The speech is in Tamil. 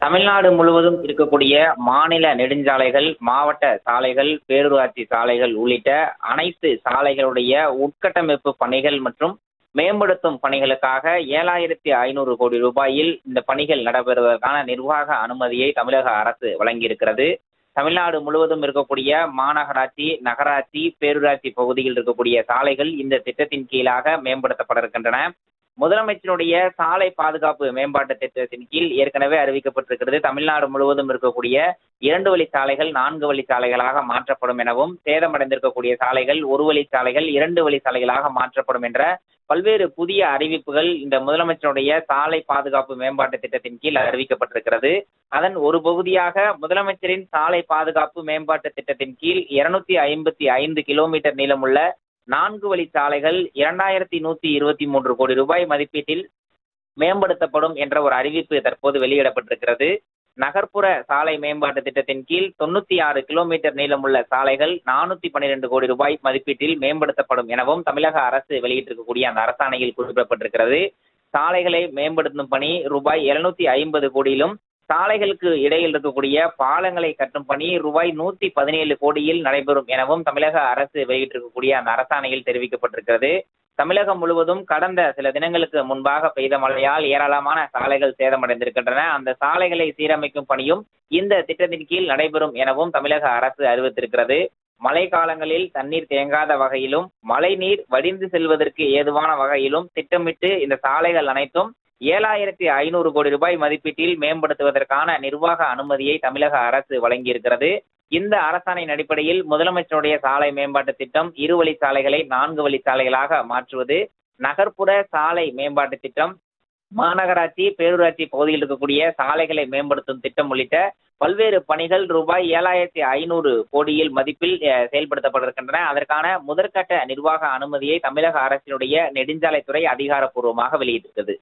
தமிழ்நாடு முழுவதும் இருக்கக்கூடிய மாநில நெடுஞ்சாலைகள் மாவட்ட சாலைகள் பேரூராட்சி சாலைகள் உள்ளிட்ட அனைத்து சாலைகளுடைய உட்கட்டமைப்பு பணிகள் மற்றும் மேம்படுத்தும் பணிகளுக்காக ஏழாயிரத்தி ஐநூறு கோடி ரூபாயில் இந்த பணிகள் நடைபெறுவதற்கான நிர்வாக அனுமதியை தமிழக அரசு வழங்கியிருக்கிறது. தமிழ்நாடு முழுவதும் இருக்கக்கூடிய மாநகராட்சி நகராட்சி பேரூராட்சி பகுதியில் இருக்கக்கூடிய சாலைகள் இந்த திட்டத்தின் கீழாக மேம்படுத்தப்பட இருக்கின்றன முதலமைச்சருடைய சாலை பாதுகாப்பு மேம்பாட்டு திட்டத்தின் கீழ் ஏற்கனவே அறிவிக்கப்பட்டிருக்கிறது. தமிழ்நாடு முழுவதும் இருக்கக்கூடிய இரண்டு வழி சாலைகள் நான்கு வழி சாலைகளாக மாற்றப்படும் எனவும் சேதமடைந்திருக்கக்கூடிய சாலைகள் ஒரு வழி சாலைகள் இரண்டு வழி சாலைகளாக மாற்றப்படும் என்ற பல்வேறு புதிய அறிவிப்புகள் இந்த முதலமைச்சருடைய சாலை பாதுகாப்பு மேம்பாட்டு திட்டத்தின் கீழ் அறிவிக்கப்பட்டிருக்கிறது. அதன் ஒரு பகுதியாக முதலமைச்சரின் சாலை பாதுகாப்பு மேம்பாட்டு திட்டத்தின் கீழ் இருநூத்தி ஐம்பத்தி ஐந்து கிலோமீட்டர் நீளமுள்ள நான்கு வழி சாலைகள் இரண்டாயிரத்தி நூத்தி இருபத்தி மூன்று கோடி ரூபாய் மதிப்பீட்டில் மேம்படுத்தப்படும் என்ற ஒரு அறிவிப்பு தற்போது வெளியிடப்பட்டிருக்கிறது. நகர்ப்புற சாலை மேம்பாட்டு திட்டத்தின் கீழ் தொண்ணூத்தி ஆறு கிலோமீட்டர் நீளமுள்ள சாலைகள் நானூத்தி பன்னிரெண்டு கோடி ரூபாய் மதிப்பீட்டில் மேம்படுத்தப்படும் எனவும் தமிழக அரசு வெளியிட்டிருக்கக்கூடிய அந்த அரசாணையில் குறிப்பிடப்பட்டிருக்கிறது. சாலைகளை மேம்படுத்தும் பணி ரூபாய் எழுநூத்தி ஐம்பது கோடியிலும் சாலைகளுக்கு இடையில் இருக்கக்கூடிய பாலங்களை கட்டும் பணி ரூபாய் நூத்தி பதினேழு கோடியில் நடைபெறும் எனவும் தமிழக அரசு வெளியிட்டிருக்கக்கூடிய அந்த அரசாணையில் தெரிவிக்கப்பட்டிருக்கிறது. தமிழகம் முழுவதும் கடந்த சில தினங்களுக்கு முன்பாக பெய்த மழையால் ஏராளமான சாலைகள் சேதமடைந்திருக்கின்றன. அந்த சாலைகளை சீரமைக்கும் பணியும் இந்த திட்டத்தின் கீழ் நடைபெறும் எனவும் தமிழக அரசு அறிவித்திருக்கிறது. மழை காலங்களில் தண்ணீர் தேங்காத வகையிலும் மழை நீர் வடிந்து செல்வதற்கு ஏதுவான வகையிலும் திட்டமிட்டு இந்த சாலைகள் அனைத்தும் ஏழாயிரத்தி ஐநூறு கோடி ரூபாய் மதிப்பீட்டில் மேம்படுத்துவதற்கான நிர்வாக அனுமதியை தமிழக அரசு வழங்கியிருக்கிறது. இந்த அரசாணையின் அடிப்படையில் முதலமைச்சருடைய சாலை மேம்பாட்டு திட்டம் இரு வழி சாலைகளை நான்கு வழி சாலைகளாக மாற்றுவது நகர்ப்புற சாலை மேம்பாட்டு திட்டம் மாநகராட்சி பேரூராட்சி பகுதியில் இருக்கக்கூடிய சாலைகளை மேம்படுத்தும் திட்டம் உள்ளிட்ட பல்வேறு பணிகள் ரூபாய் ஏழாயிரத்தி ஐநூறு கோடியில் மதிப்பில் செயல்படுத்தப்பட்டிருக்கின்றன. அதற்கான முதற்கட்ட நிர்வாக அனுமதியை தமிழக அரசினுடைய நெடுஞ்சாலைத்துறை அதிகாரப்பூர்வமாக வெளியிட்டிருக்கிறது.